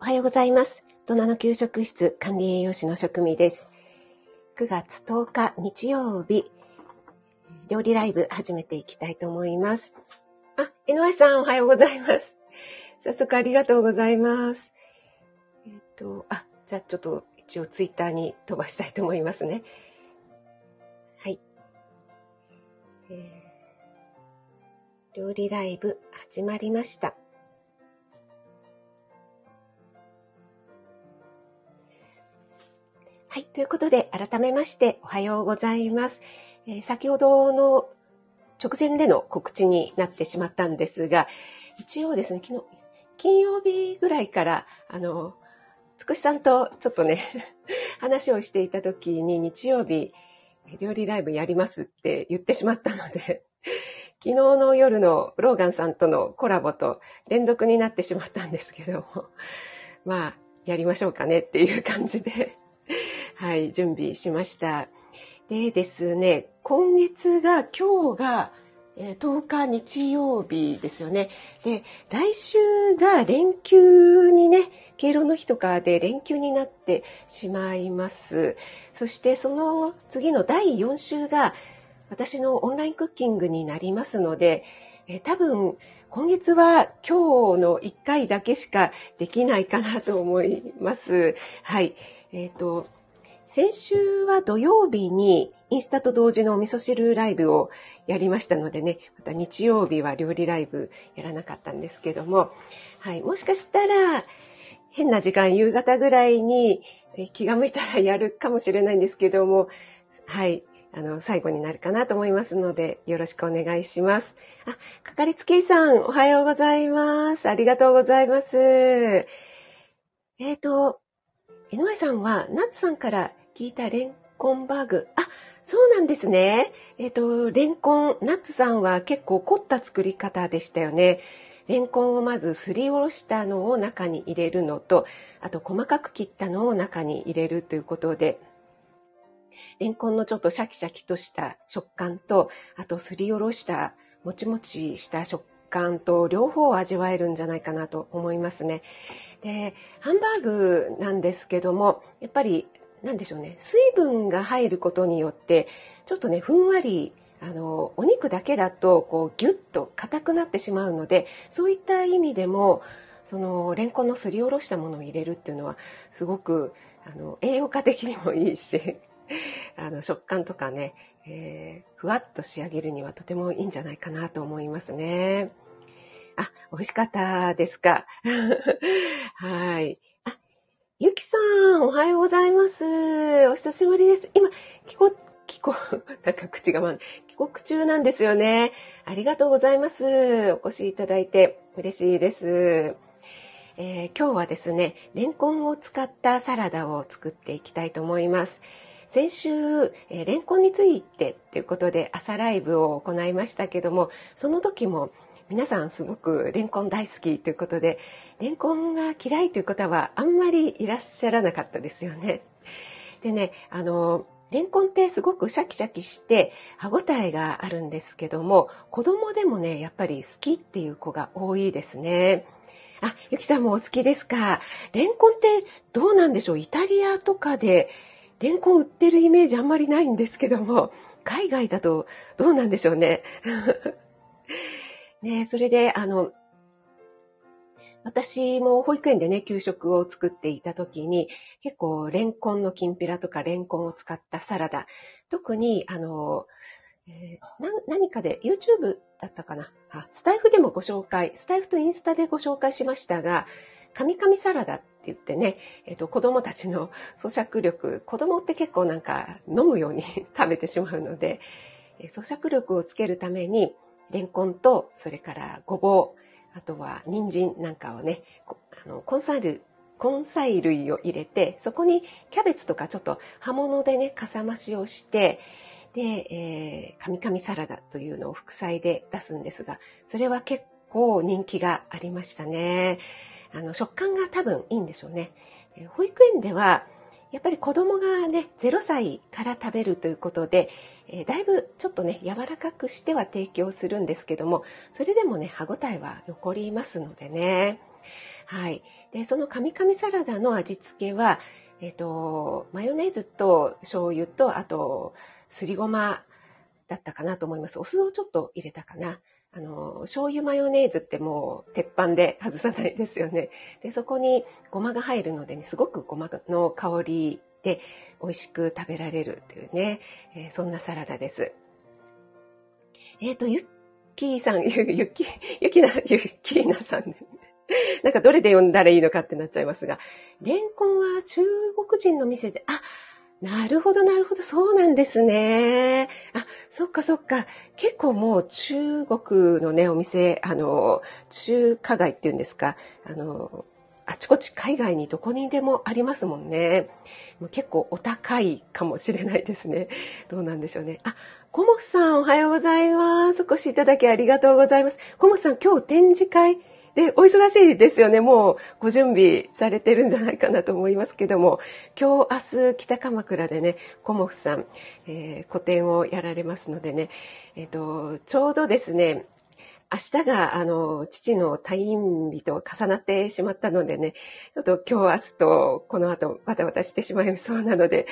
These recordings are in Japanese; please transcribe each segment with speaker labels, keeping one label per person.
Speaker 1: おはようございます。大人の給食室管理栄養士の職味です。9月10日日曜日、料理ライブ始めていきたいと思います。あ、井上さんおはようございます。早速ありがとうございます。えっ、と、あ、じゃあちょっと一応ツイッターに飛ばしたいと思いますね。はい。えー料理ライブ始まりました。はい。ということで、改めまして、おはようございます。えー先ほどの直前での告知になってしまったんですが、一応ですね、昨日、金曜日ぐらいから、あの、つくしさんとちょっとね、話をしていた時に日曜日、料理ライブやりますって言ってしまったので、昨日の夜のローガンさんとのコラボと連続になってしまったんですけども、まあ、やりましょうかねっていう感じで、はい、準備しました。でですね、今月が、今日が、えー10日日曜日ですよね。で、来週が連休にね、敬老の日とかで連休になってしまいます。そしてその次の第4週が私のオンラインクッキングになりますので、えー多分今月は今日の1回だけしかできないかなと思います。はい。えっ、と、先週は土曜日にインスタと同時のお味噌汁ライブをやりましたのでね、また日曜日は料理ライブやらなかったんですけども、はい。もしかしたら変な時間夕方ぐらいに気が向いたらやるかもしれないんですけども、はい。あの、最後になるかなと思いますので、よろしくお願いします。あ、かかりつけ医さん、おはようございます。ありがとうございます。えっ、と、井上さんは、ナッツさんから聞いたレンコンバーグ。あ、そうなんですね。えっ、と、レンコン、ナッツさんは結構凝った作り方でしたよね。レンコンをまずすりおろしたのを中に入れるのと、あと細かく切ったのを中に入れるということで、レンコンのちょっとシャキシャキとした食感と、あとすりおろしたもちもちした食感と両方味わえるんじゃないかなと思いますね。で、ハンバーグなんですけども、やっぱりなんでしょうね、水分が入ることによって、ちょっとね、ふんわり、あの、お肉だけだと、こう、ギュッと硬くなってしまうので、そういった意味でも、その、レンコンのすりおろしたものを入れるっていうのは、すごく、あの、栄養価的にもいいし、あの、食感とかね、えーふわっと仕上げるにはとてもいいんじゃないかなと思いますね。あ、美味しかったですか。はい。あ、ゆきさん、おはようございます。お久しぶりです。今、帰国、帰国、なんか口が回る。帰国中なんですよね。ありがとうございます。お越しいただいて嬉しいです。えー今日はですね、レンコンを使ったサラダを作っていきたいと思います。先週、えーレンコンについてっていうことで朝ライブを行いましたけども、その時も皆さんすごくレンコン大好きということで、レンコンが嫌いという方はあんまりいらっしゃらなかったですよね。でね、あの、レンコンってすごくシャキシャキして歯ごたえがあるんですけども、子供でもね、やっぱり好きっていう子が多いですね。あ、ゆきさんもお好きですか？レンコンってどうなんでしょう？イタリアとかでレンコン売ってるイメージあんまりないんですけども、海外だとどうなんでしょうね？ねそれで、あの、私も保育園でね、給食を作っていた時に、結構レンコンのきんぴらとかレンコンを使ったサラダ、特に、あの、えーな何かで YouTube だったかな？あスタイフでもご紹介、スタイフとインスタでご紹介しましたが、カミカミサラダって言ってね、えっと、子供たちの 咀嚼力、子供って結構なんか飲むように 食べてしまうので、えー咀嚼力をつけるために、レンコンと、それからごぼう、あとは人参なんかをね、あの根菜類、根菜類を入れて、そこにキャベツとかちょっと葉物でね、かさ増しをして、で、えー、カミカミサラダというのを副菜で出すんですが、それは結構人気がありましたね。あの、食感が多分いいんでしょうね。保育園では、やっぱり子供がね、0歳から食べるということで、えーだいぶちょっとね、柔らかくしては提供するんですけども、それでもね、歯ごたえは残りますのでね。はい。で、そのカミカミサラダの味付けは、えっ、と、マヨネーズと醤油と、あと、すりごまだったかなと思います。お酢をちょっと入れたかな。あの、醤油マヨネーズってもう鉄板で外さないですよね。で、そこにごまが入るのでね、すごくごまの香りで美味しく食べられるっていうね、えー、そんなサラダです。えっ、ー、と、ゆっきーさん、ゆ、ゆっき、ゆきな、ゆっきーなさんね。なんかどれで呼んだらいいのかってなっちゃいますが、レンコンは中国人の店で、あ、なるほど、なるほど、そうなんですね。あ、そっかそっか。結構もう中国のね、お店、あの、中華街っていうんですか、あの、あちこち海外にどこにでもありますもんね。結構お高いかもしれないですね。どうなんでしょうね。あ、コモフさんおはようございます。お越しいただきありがとうございます。コモフさん今日展示会で、お忙しいですよね。もうご準備されてるんじゃないかなと思いますけども、今日、明日、北鎌倉でね、コモフさん、えー、個展をやられますのでね、えっ、ー、と、ちょうどですね、明日が、あの、父の退院日と重なってしまったのでね、ちょっと今日、明日と、この後、バタバタしてしまいそうなので、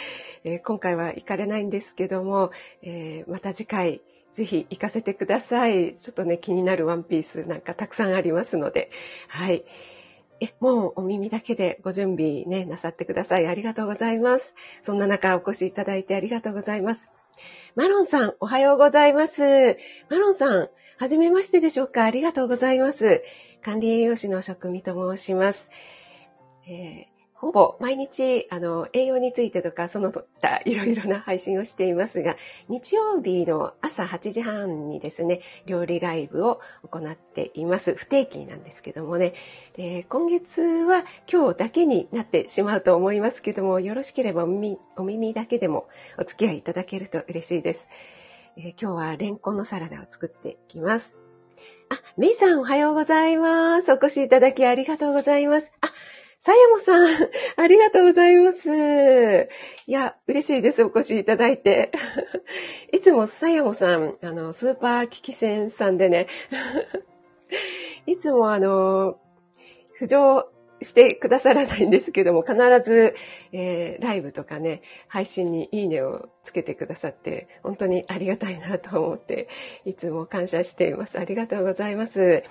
Speaker 1: えー、今回は行かれないんですけども、えー、また次回、ぜひ行かせてください。ちょっとね、気になるワンピースなんかたくさんありますので、はい。え、もうお耳だけでご準備ね、なさってください。ありがとうございます。そんな中お越しいただいてありがとうございます。マロンさん、おはようございます。マロンさん、はじめましてでしょうかありがとうございます。管理栄養士の職味と申します。えーほぼ毎日、あの、栄養についてとか、その他いろいろな配信をしていますが、日曜日の朝8時半にですね、料理ライブを行っています。不定期なんですけどもね。で今月は今日だけになってしまうと思いますけども、よろしければお耳お耳だけでもお付き合いいただけると嬉しいです。えー、今日はレンコンのサラダを作っていきます。あ、メイさんおはようございます。お越しいただきありがとうございます。あ、さやもさん、ありがとうございます。いや、嬉しいです。お越しいただいて。いつもさやもさん、あの、スーパー危機戦さんでね、いつもあの、浮上してくださらないんですけども、必ず、えー、ライブとかね、配信にいいねをつけてくださって、本当にありがたいなと思って、いつも感謝しています。ありがとうございます。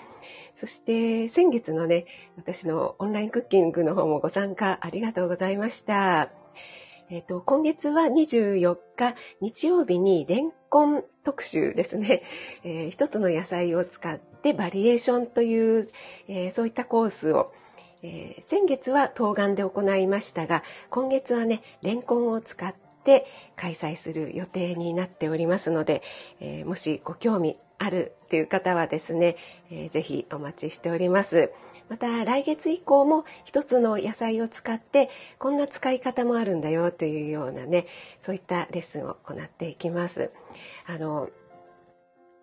Speaker 1: そして先月のね、私のオンラインクッキングの方もご参加ありがとうございました。えっ、ー、と、今月は24日日曜日にレンコン特集ですね。えー、一つの野菜を使ってバリエーションという、えー、そういったコースを、え先月は冬瓜で行いましたが、今月はね、レンコンを使って開催する予定になっておりますので、えもしご興味あるっていう方はですね、えー、ぜひお待ちしております。また来月以降も一つの野菜を使ってこんな使い方もあるんだよというようなねそういったレッスンを行っていきます。あの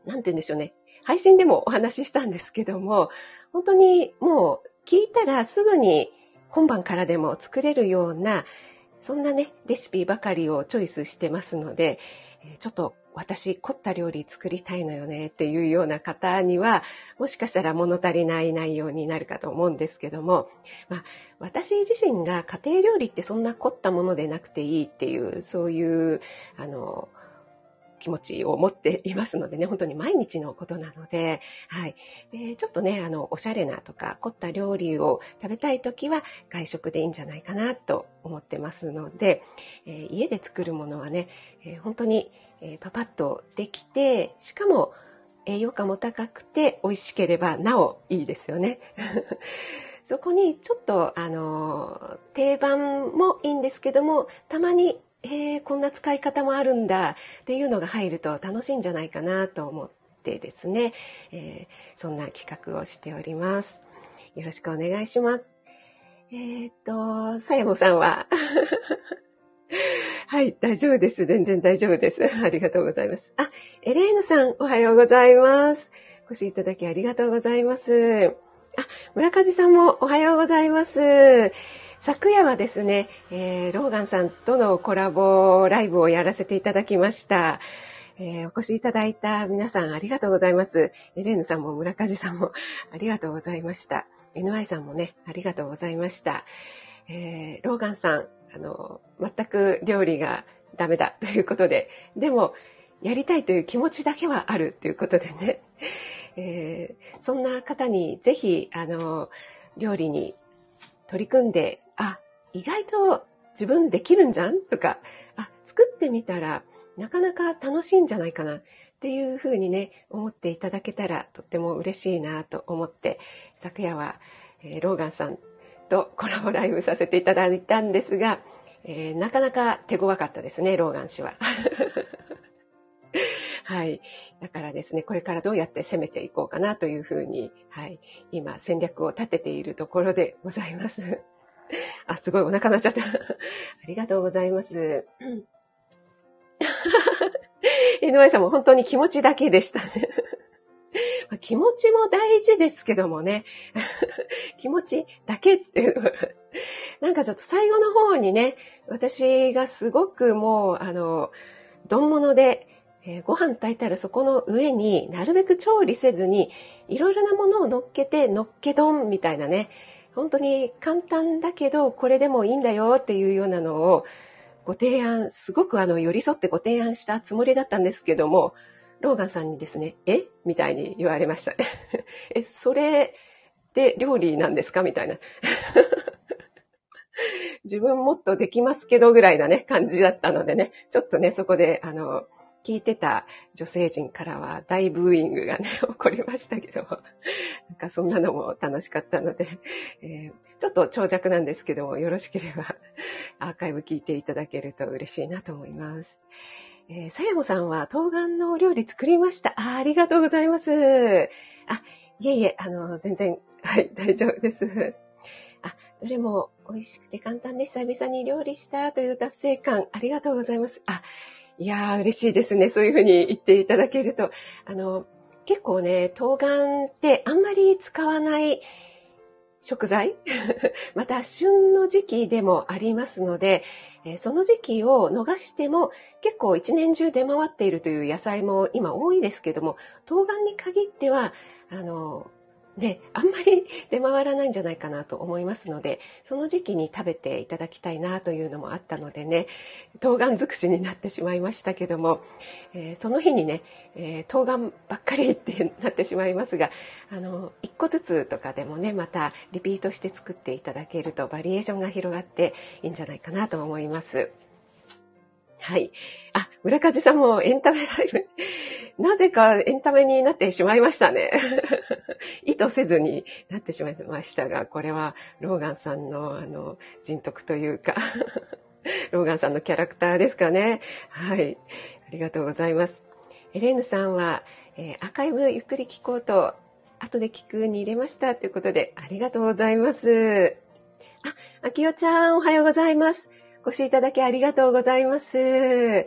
Speaker 1: 何て言うんでしょうね配信でもお話ししたんですけども本当にもう聞いたらすぐに本番からでも作れるようなそんなねレシピばかりをチョイスしてますのでちょっと私凝った料理作りたいのよねっていうような方にはもしかしたら物足りない内容になるかと思うんですけども、まあ、私自身が家庭料理ってそんな凝ったものでなくていいっていうそういうあの気持ちを持っていますのでね、本当に毎日のことなので、はい。でちょっとね、あの、おしゃれなとか凝った料理を食べたいときは外食でいいんじゃないかなと思ってますので、えー、家で作るものはね、えー、本当に、えー、パパッとできて、しかも栄養価も高くて美味しければなおいいですよね。そこにちょっとあの定番もいいんですけどもたまにえー、こんな使い方もあるんだっていうのが入ると楽しいんじゃないかなと思ってですね、えー、そんな企画をしております。よろしくお願いします。えっ、と、さやもさんは？はい、大丈夫です。全然大丈夫です。ありがとうございます。あ、エレーヌさん、おはようございます。お越しいただきありがとうございます。あ、村梶さんもおはようございます。昨夜はですね、えー、ローガンさんとのコラボライブをやらせていただきました。えー、お越しいただいた皆さんありがとうございます。エレーヌさんも村梶さんもありがとうございました。NY さんもね、ありがとうございました。えー、ローガンさん、あの、全く料理がダメだ ということで、でも、やりたいという気持ちだけはあるということでね、えー、そんな方にぜひ、あの、料理に取り組んで、あ、意外と自分できるんじゃん？とか、あ、作ってみたらなかなか楽しいんじゃないかなっていうふうにね、思っていただけたらとっても嬉しいなと思って、昨夜は、えー、ローガンさんとコラボライブさせていただいたんですが、えー、なかなか手強かったですね、ローガン氏は。はい。だからですね、これからどうやって攻めていこうかなというふうに、はい。今、戦略を立てているところで ございます。あ、すごいお腹鳴っちゃった。ありがとうございます。井上さんも本当に気持ちだけでしたね。気持ちも大事ですけどもね。気持ちだけっていうなんかちょっと最後の方にね、私がすごくもう、あの、丼物で、えー、ご飯炊いたらそこの上になるべく調理せずにいろいろなものを乗っけて乗っけ丼みたいなね。本当に簡単だけどこれでもいいんだよっていうようなのをご提案すごくあの寄り添ってご提案したつもりだったんですけどもローガンさんにですねえ？みたいに言われました えそれで料理なんですか？みたいな。自分もっとできますけどぐらいなね感じだったのでね。ちょっとねそこであの聞いてた女性陣からは大ブーイングがね、起こりましたけど、なんかそんなのも楽しかったので、えー、ちょっと長尺なんですけども、よろしければアーカイブ聞いていただけると嬉しいなと思います。えー、さやもさんは冬瓜のお料理作りました。あありがとうございます。あ、いえいえ、あの、全然、はい、大丈夫です。あ、どれも美味しくて簡単で久々に料理したという達成感、ありがとうございます。あ、いやー、嬉しいですね。そういうふうに言っていただけると。あの、結構ね、冬瓜ってあんまり使わない食材？また旬の時期でもありますので、えその時期を逃しても結構一年中出回っているという野菜も今多いですけども、冬瓜に限っては、あの、ね、あんまり 出回らないんじゃないかなと思いますのでその時期に食べていただきたいなというのもあったのでね冬瓜尽くしになってしまいましたけども、えー、その日にね、えー、冬瓜ばっかりってなってしまいますがあの1個ずつとかでもねまたリピートして作っていただけるとバリエーションが広がっていいんじゃないかなと思います。はい。あ、村上さんもエンタメライブ。なぜかエンタメになってしまいましたね。意図せずになってしまいましたが、これはローガンさんのあの人徳というか、ローガンさんのキャラクターですかね。はい。ありがとうございます。エレーヌさんは、えー、アーカイブゆっくり聞こうと、後で聞くに入れましたということで、ありがとうございます。あ、あきおちゃん、おはようございます。ご視聴いただきありがとうございます。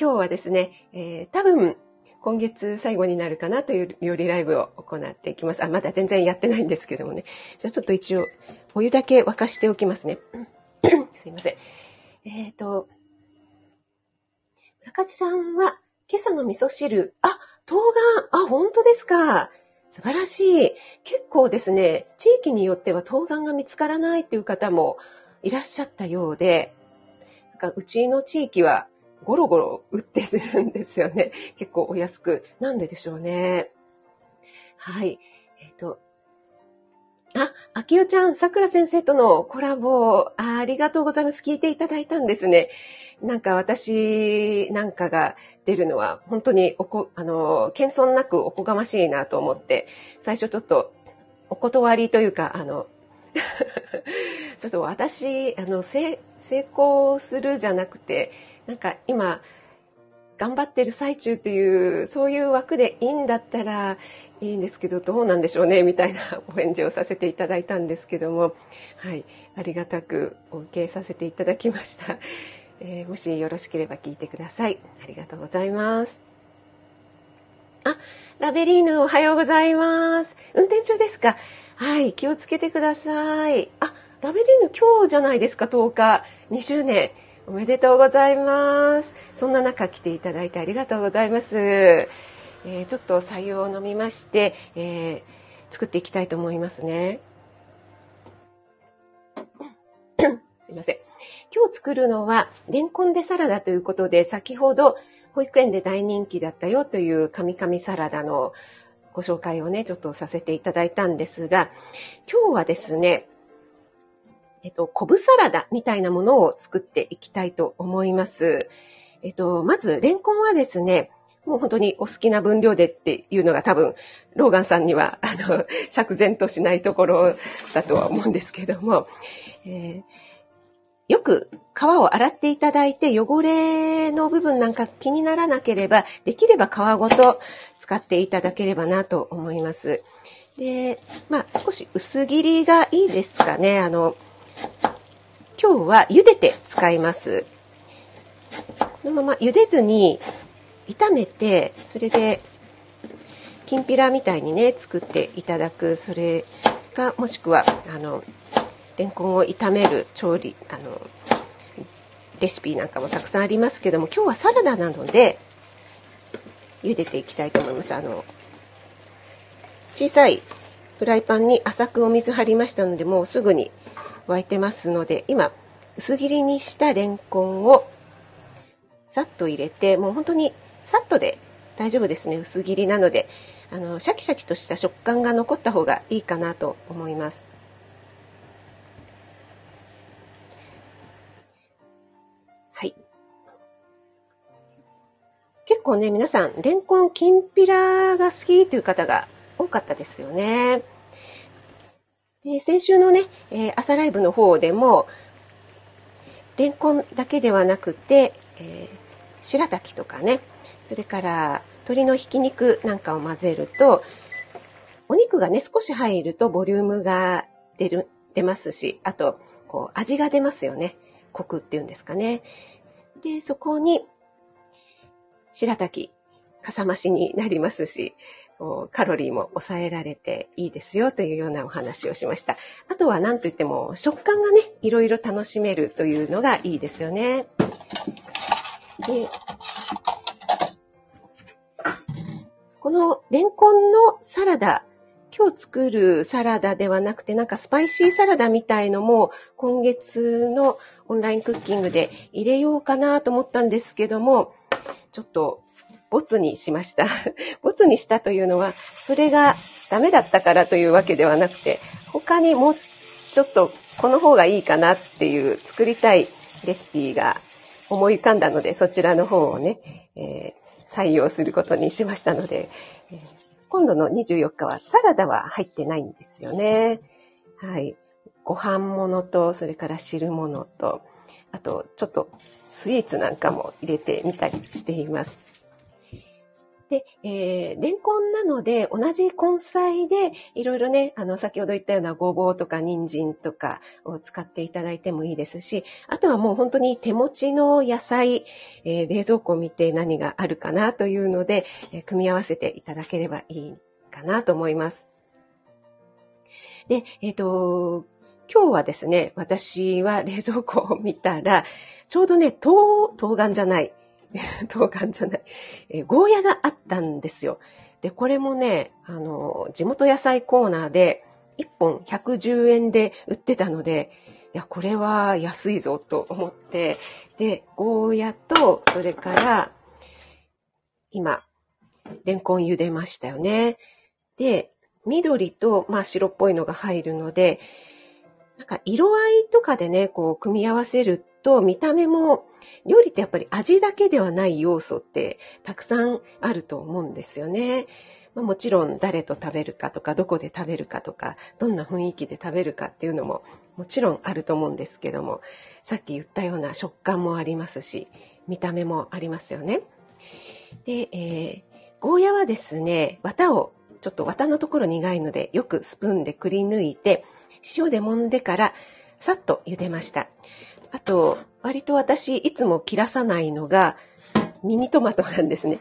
Speaker 1: 今日はですね、えー、多分、今月最後になるかなという料理ライブを行っていきます。あ、まだ全然やってないんですけどもね。じゃあちょっと一応、お湯だけ沸かしておきますね。すいません。えっ、ー、と、中地さんは、今朝の味噌汁、あ、冬瓜、あ、本当ですか。素晴らしい。結構ですね、地域によっては冬瓜が見つからないっていう方もいらっしゃったようで、なんかうちの地域はゴロゴロ売ってるんですよね。結構お安く。なんででしょうね。はい。えっ、ー、と、あ、あきおちゃん、さくら先生とのコラボあ、ありがとうございます。聞いていただいたんですね。なんか私なんかが出るのは本当におこ、あの、謙遜なくおこがましいなと思って、最初ちょっとお断りというか、あの、ちょっと私、あの、成功するじゃなくて、なんか今、頑張ってる最中っていう、そういう枠でいいんだったらいいんですけど、どうなんでしょうね、みたいなお返事をさせていただいたんですけども、はい、ありがたくお受けさせていただきました。えー、もしよろしければ聞いてください。ありがとうございます。あ、ラベリーヌおはようございます。運転中ですか？はい、気をつけてください。あ、ラベリーヌ今日じゃないですか、10日。2周年おめでとうございます。そんな中来ていただいてありがとうございます、えー、ちょっと採用を飲みまして、えー、作っていきたいと思いますね。すいません。今日作るのはレンコンでサラダということで先ほど保育園で大人気だったよというカミカミサラダのご紹介をね、ちょっとさせていただいたんですが、今日はですね、えっと、昆布サラダみたいなものを作っていきたいと思います。えっと、まず、レンコンはですね、もう本当にお好きな分量でっていうのが多分、ローガンさんには、あの、釈然としないところだとは思うんですけども、えー、よく皮を洗っていただいて汚れの部分なんか気にならなければ、できれば皮ごと使っていただければなと思います。で、まあ少し薄切りがいいですかね。あの、今日は茹でて使います。このまま茹でずに炒めて、それで、きんぴらみたいにね、作っていただく、それが、もしくは、あの、レンコンを炒める調理、あの、レシピなんかもたくさんありますけども、今日はサラダなので、茹でていきたいと思います。あの、小さいフライパンに浅くお水張りましたので、もうすぐに沸いてますので、今、薄切りにしたレンコンをさっと入れて、もう本当にさっとで大丈夫ですね。薄切りなので、あの、シャキシャキとした食感が残った方がいいかなと思います。はい。結構ね、皆さん、レンコンきんぴらが好きという方が多かったですよね。で先週のね、えー、朝ライブの方でも、レンコンだけではなくて、えー、白滝とかね、それから鶏のひき肉なんかを混ぜると、お肉がね、少し入るとボリュームが出る、出ますし、あと、こう、味が出ますよね。コクっていうんですかね。で、そこに、白滝、かさ増しになりますし、カロリーも抑えられていいですよというようなお話をしました。あとは何といっても食感がね、いろいろ楽しめるというのがいいですよね。で、このレンコンのサラダ、今日作るサラダではなくて、なんかスパイシーサラダみたいのも今月のオンラインクッキングで入れようかなと思ったんですけども、ちょっとボツにしました。ボツにしたというのは、それがダメだったからというわけではなくて、他にもちょっとこの方がいいかなっていう作りたいレシピが思い浮かんだので、そちらの方をね、えー、採用することにしましたので、今度の24日はサラダは入ってないんですよね。はい。ご飯物と、それから汁物と、あと、ちょっとスイーツなんかも入れてみたりしています。で、えー、レンコンなので、同じ根菜で、いろいろね、あの、先ほど言ったようなごぼうとか人参とかを使っていただいてもいいですし、あとはもう本当に手持ちの野菜、えー、冷蔵庫を見て何があるかなというので、えー、組み合わせていただければいいかなと思います。で、えっ、と、今日はですね、私は冷蔵庫を見たら、ちょうどね、冬、冬瓜じゃない、冬瓜じゃない、えー、ゴーヤがあったんですよ。で、これもね、あの、地元野菜コーナーで1本110円で売ってたので、いや、これは安いぞと思って、で、ゴーヤと、それから、今、レンコン茹でましたよね。で、緑と、まあ、白っぽいのが入るので、なんか色合いとかでね、こう、組み合わせると、見た目も料理ってやっぱり味だけではない要素ってたくさんあると思うんですよね。まあ、もちろん誰と食べるかとか、どこで食べるかとか、どんな雰囲気で食べるかっていうのももちろんあると思うんですけども、さっき言ったような食感もありますし、見た目もありますよね。で、えー、ゴーヤはですね、綿を、ちょっと綿のところ苦いので、よくスプーンでくり抜いて、塩で揉んでから、さっと茹でました。あと、割と私いつも切らさないのがミニトマトなんですね。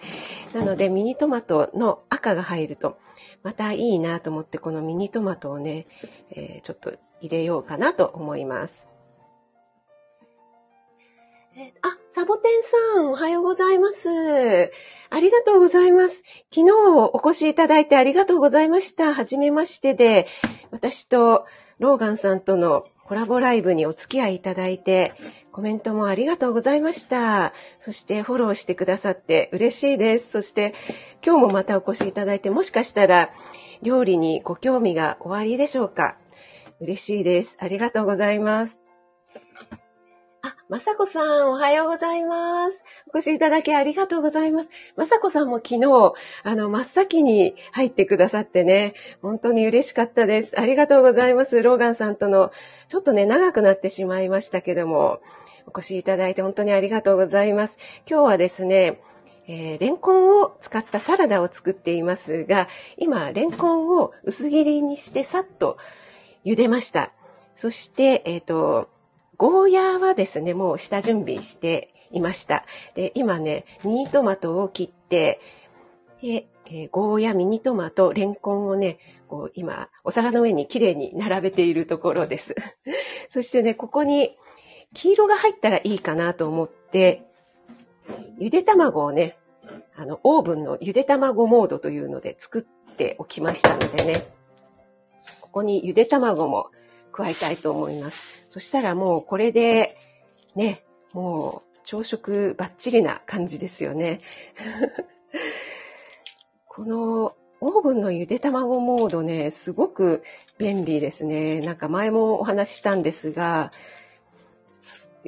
Speaker 1: なのでミニトマトの赤が入るとまたいいなと思ってこのミニトマトをね、えー、ちょっと入れようかなと思います。あ、サボテンさん、おはようございます。ありがとうございます。昨日お越しいただいてありがとうございました。はじめましてで、私とローガンさんとのコラボライブにお付き合いいただいて、コメントもありがとうございました。そしてフォローしてくださって嬉しいです。そして今日もまたお越しいただいて、もしかしたら料理にご興味がおありでしょうか嬉しいです。ありがとうございます。あ、まさこさん、おはようございます。お越しいただきありがとうございます。まさこさんも昨日、あの、真っ先に入ってくださってね、本当に嬉しかったです。ありがとうございます。ローガンさんとの、ちょっとね、長くなってしまいましたけども、お越しいただいて本当にありがとうございます。今日はですね、えー、レンコンを使ったサラダを作っていますが、今、レンコンを薄切りにしてさっと茹でました。そして、えっ、ー、と、ゴーヤーはですね、もう下準備していました。で、今ね、ミニトマトを切って、で、えー、ゴーヤ、ミニトマト、レンコンをね、こう今、お皿の上にきれいに並べているところです。そしてね、ここに黄色が入ったらいいかなと思って、ゆで卵をね、あの、オーブンのゆで卵モードというので作っておきましたのでね、ここにゆで卵も加えたいと思います。そしたらもうこれで、ね、もう朝食バッチリな感じですよね。このオーブンのゆで卵モードね、すごく便利ですね。なんか前もお話ししたんですが、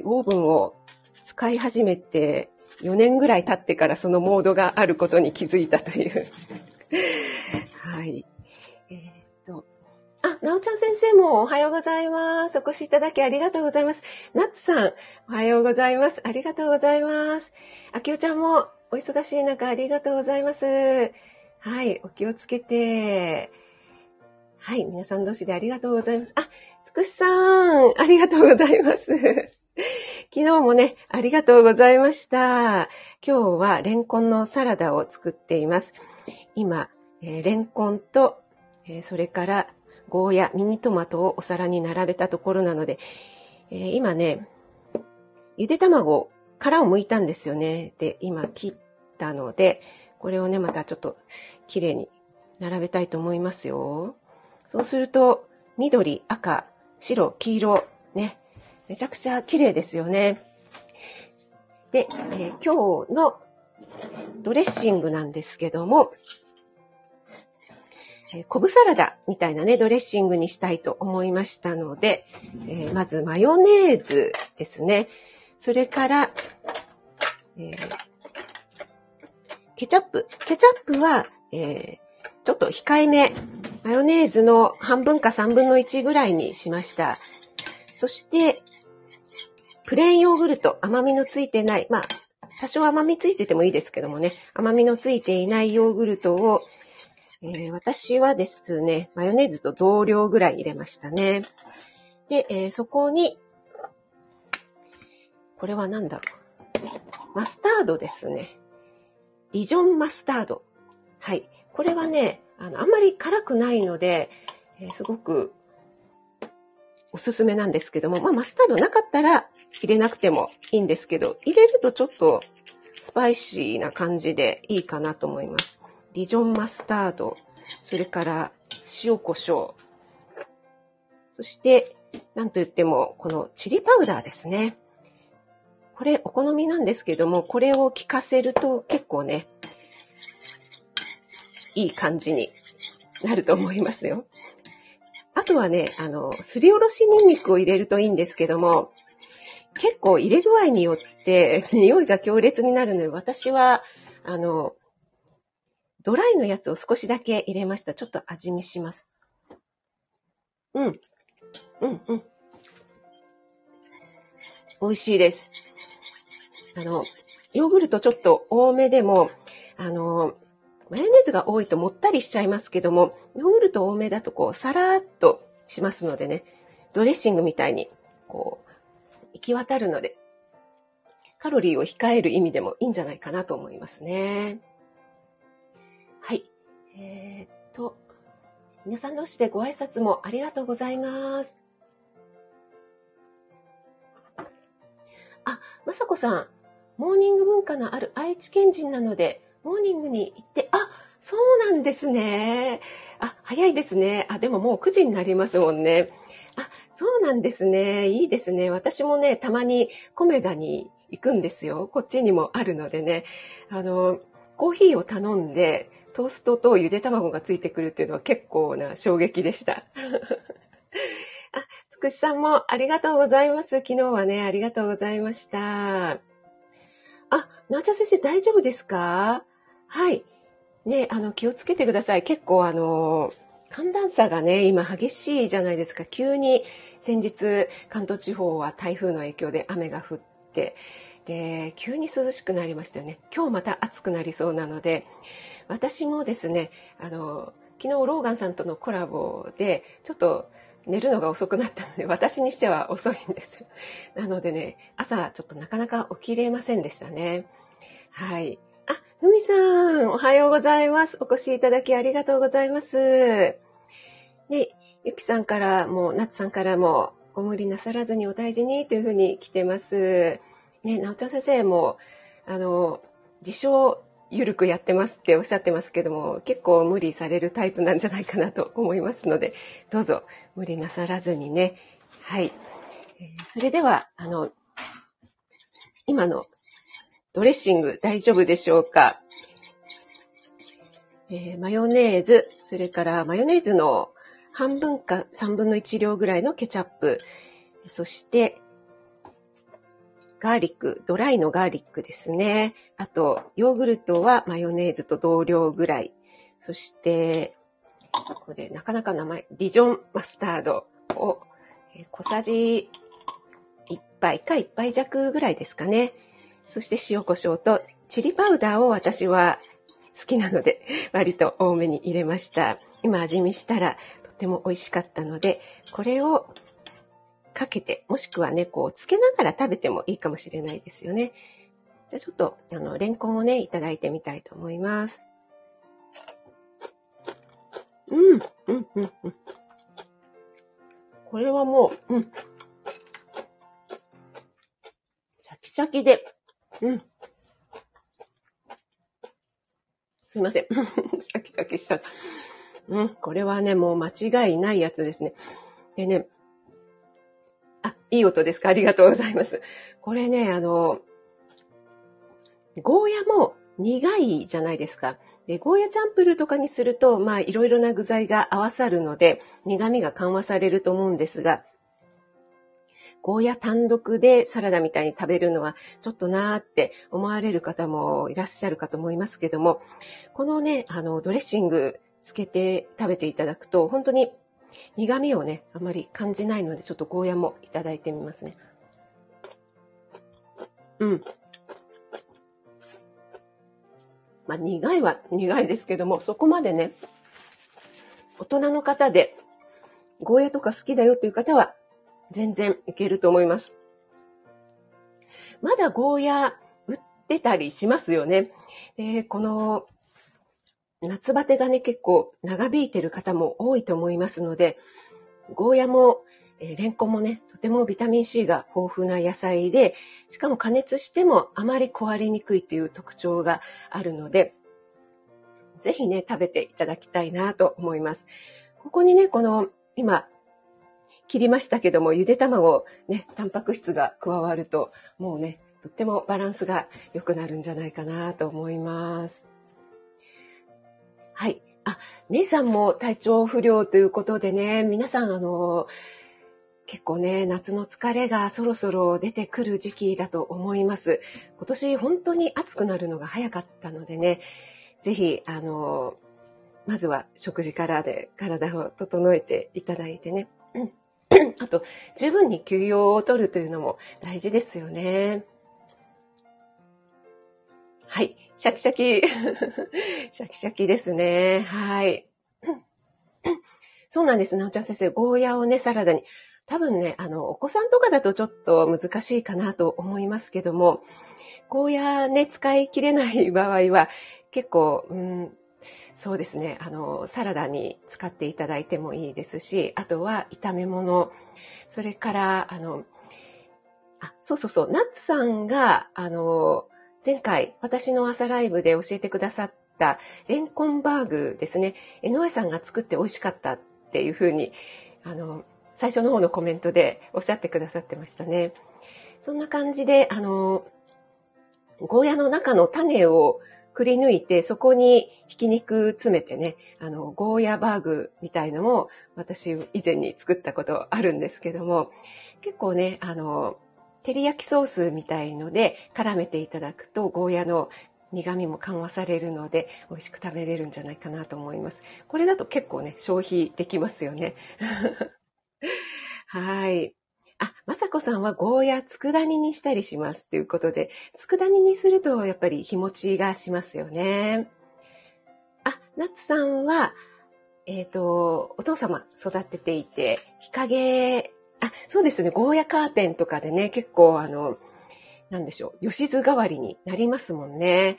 Speaker 1: オーブンを使い始めて4年ぐらい経ってからそのモードがあることに気づいたという。はい。なおちゃん先生もおはようございます。お越しいただきありがとうございます。ナッツさん、おはようございます。ありがとうございます。あきおちゃんもお忙しい中ありがとうございます。はい、お気をつけて。はい、皆さん同士でありがとうございます。あ、つくしさん、ありがとうございます。昨日もね、ありがとうございました。今日はレンコンのサラダを作っています。今、えー、レンコンと、えー、それからゴーヤ、ミニトマトをお皿に並べたところなので、えー、今ね、ゆで卵、殻を剥いたんですよね。で、今切ったので、これをね、またちょっと綺麗に並べたいと思いますよ。そうすると、緑、赤、白、黄色、ね、めちゃくちゃ綺麗ですよね。で、えー、今日のドレッシングなんですけども、えー、昆布サラダみたいなね、ドレッシングにしたいと思いましたので、えー、まずマヨネーズですね。それから、えー、ケチャップ。ケチャップは、え、ちょっと控えめ。マヨネーズの半分か3分の1ぐらいにしました。そして、プレーンヨーグルト、甘みのついてない。まあ、多少甘みついててもいいですけどもね、甘みのついていないヨーグルトをえー、私はですね、マヨネーズと同量ぐらい入れましたね。で、えー、そこに、これは何だろう。マスタードですね。ディジョンマスタード。はい。これはね、あの、あんまり辛くないので、えー、すごくおすすめなんですけども、まあ、マスタードなかったら入れなくてもいいんですけど、入れるとちょっとスパイシーな感じでいいかなと思います。ディジョンマスタード、それから塩コショウ、そして、なんと言っても、このチリパウダーですね。これお好みなんですけども、これを効かせると結構ね、いい感じになると思いますよ。あとはね、あの、すりおろしニンニクを入れるといいんですけども、結構入れ具合によって 匂いが強烈になるので、私は、あの、ドライのやつを少しだけ入れました。ちょっと味見します。うん。うん、うん。美味しいです。あの、ヨーグルトちょっと多めでも、あの、マヨネーズが多いともったりしちゃいますけども、ヨーグルト多めだとこう、さらっとしますのでね、ドレッシングみたいに、こう、行き渡るので、カロリーを控える意味でもいいんじゃないかなと思いますね。えー、っと、皆さん同士でご挨拶もありがとうございます。あ、まさこさん、モーニング文化のある愛知県人なので、モーニングに行って、あ、そうなんですね。あ、早いですね。あ、でももう9時になりますもんね。あ、そうなんですね。いいですね。私もね、たまにコメダに行くんですよ。こっちにもあるのでね。あの、コーヒーを頼んで、トーストとゆで卵がついてくるっていうのは結構な衝撃でした。あ、つくしさんもありがとうございます。昨日はね、ありがとうございました。あ、なーちゃん先生大丈夫ですか？はい。ね、あの、気をつけてください。結構あの、寒暖差がね、今激しいじゃないですか。急に先日、関東地方は台風の影響で雨が降って、で、急に涼しくなりましたよね。今日また暑くなりそうなので、私もですね、あの、昨日ローガンさんとのコラボで、ちょっと寝るのが遅くなったので、私にしては遅いんです。なのでね、朝ちょっとなかなか起きれませんでしたね。はい。あ、ふみさん、おはようございます。お越しいただきありがとうございます。で、ゆきさんからも、なつさんからも、ご無理なさらずにお大事にというふうに来てます。ね、なおちゃん先生も、あの、自称、ゆるくやってますっておっしゃってますけども、結構無理されるタイプなんじゃないかなと思いますので、どうぞ無理なさらずにね。はい。えー、それでは、あの、今のドレッシング大丈夫でしょうか？えー、マヨネーズ、それからマヨネーズの半分か3分の1量ぐらいのケチャップ、そして、ガーリック、ドライのガーリックですね。あと、ヨーグルトはマヨネーズと同量ぐらい。そして、これ、なかなか名前、ディジョンマスタードを、小さじ1杯か1杯弱ぐらいですかね。そして塩コショウとチリパウダーを私は好きなので、割と多めに入れました。今味見したらとっても美味しかったので、これをかけて、もしくはね、こう、つけながら食べてもいいかもしれないですよね。じゃあちょっと、あの、レンコンをね、いただいてみたいと思います。うん、うん、うん、うん。これはもう、うん。シャキシャキで、うん。すいません。シャキシャキした。うん、これはね、もう間違いないやつですね。でね、いい音ですか？ありがとうございます。これね、あの、ゴーヤも苦いじゃないですか。で、ゴーヤチャンプルとかにすると、まあ、いろいろな具材が合わさるので、苦味が緩和されると思うんですが、ゴーヤ単独でサラダみたいに食べるのはちょっとなーって思われる方もいらっしゃるかと思いますけども、このね、あの、ドレッシングつけて食べていただくと、本当に苦味をね、あまり感じないので、ちょっとゴーヤもいただいてみますね。うん。まあ、苦いは苦いですけども、そこまでね、大人の方で、ゴーヤとか好きだよという方は、全然いけると思います。まだゴーヤ売ってたりしますよね。で、この夏バテがね、結構長引いてる方も多いと思いますので、ゴーヤも、えー、レンコンもね、とてもビタミン C が豊富な野菜で、しかも加熱してもあまり壊れにくいという特徴があるので、ぜひね、食べていただきたいなと思います。ここにね、この、今、切りましたけども、ゆで卵、ね、タンパク質が加わると、もうね、とってもバランスが良くなるんじゃないかなと思います。はい。あ、姉さんも体調不良ということでね、皆さん、あの、結構ね、夏の疲れがそろそろ出てくる時期だと思います。今年本当に暑くなるのが早かったのでね、ぜひ、あの、まずは食事からで体を整えていただいてね。あと、十分に休養を取るというのも大事ですよね。はい。シャキシャキ。シャキシャキですね。はい。そうなんです。なおちゃん先生、ゴーヤをね、サラダに。多分ね、あの、お子さんとかだとちょっと難しいかなと思いますけども、ゴーヤね、使い切れない場合は、結構、うん、そうですね、あの、サラダに使っていただいてもいいですし、あとは炒め物、それから、あの、あ、そうそうそう、ナッツさんが、あの、前回私の朝ライブで教えてくださったレンコンバーグですね。江上さんが作って美味しかったっていうふうに、あの、最初の方のコメントでおっしゃってくださってましたね。そんな感じで、あの、ゴーヤの中の種をくり抜いて、そこにひき肉詰めてね、あの、ゴーヤバーグみたいのも私以前に作ったことあるんですけども、結構ね、あの、照り焼きソースみたいので絡めていただくと、ゴーヤの苦味も緩和されるので美味しく食べれるんじゃないかなと思います。これだと結構ね、消費できますよね。はい。あ、まさこさんはゴーヤ佃煮にしたりしますということで、佃煮にするとやっぱり日持ちがしますよね。あ、ナッツさんは、えっ、ー、と、お父様育てていて、日陰、あ、そうですね、ゴーヤカーテンとかでね、結構あの、なんでしょう、吉津代わりになりますもんね。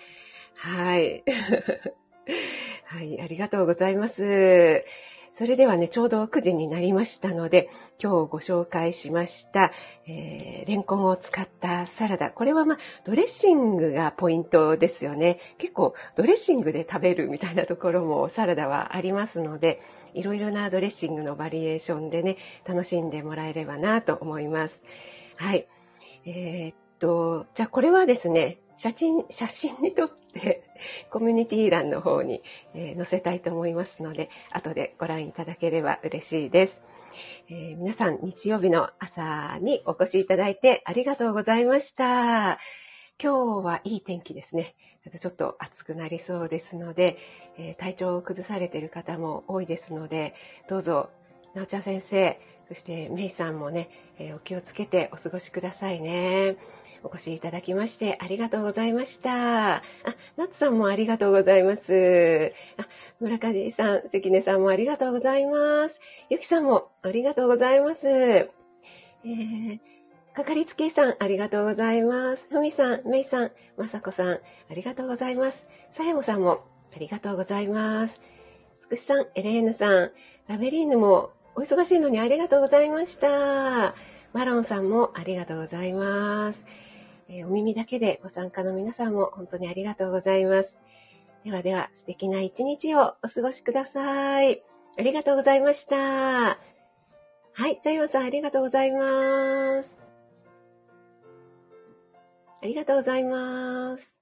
Speaker 1: はい。はい、ありがとうございます。それではね、ちょうど9時になりましたので、今日ご紹介しました、えー、レンコンを使ったサラダ。これはまあ、ドレッシングがポイントですよね。結構、ドレッシングで食べるみたいなところもサラダはありますので、いろいろなドレッシングのバリエーションでね、楽しんでもらえればなと思います。はい。えー、っと、じゃあこれはですね、写真、写真に撮ってコミュニティ欄の方に、えー、載せたいと思いますので、後でご覧いただければ嬉しいです。えー、皆さん、日曜日の朝にお越しいただいてありがとうございました。今日はいい天気ですね。ちょっと暑くなりそうですので、えー、体調を崩されている方も多いですので、どうぞ、なおちゃん先生、そしてメイさんもね、えー、お気をつけてお過ごしくださいね。お越しいただきましてありがとうございました。あ、ナッツさんもありがとうございます。あ、村上さん、関根さんもありがとうございます。ゆきさんもありがとうございます。えーかかりつけ医さん、ありがとうございます。ふみさん、めいさん、まさこさん、ありがとうございます。さやもさんも、ありがとうございます。つくしさん、エレーヌさん、ラベリーヌも、お忙しいのにありがとうございました。マロンさんもありがとうございます。えー、お耳だけでご参加の皆さんも本当にありがとうございます。ではでは、素敵な一日をお過ごしください。ありがとうございました。はい、ザイマさんありがとうございます。ありがとうございます。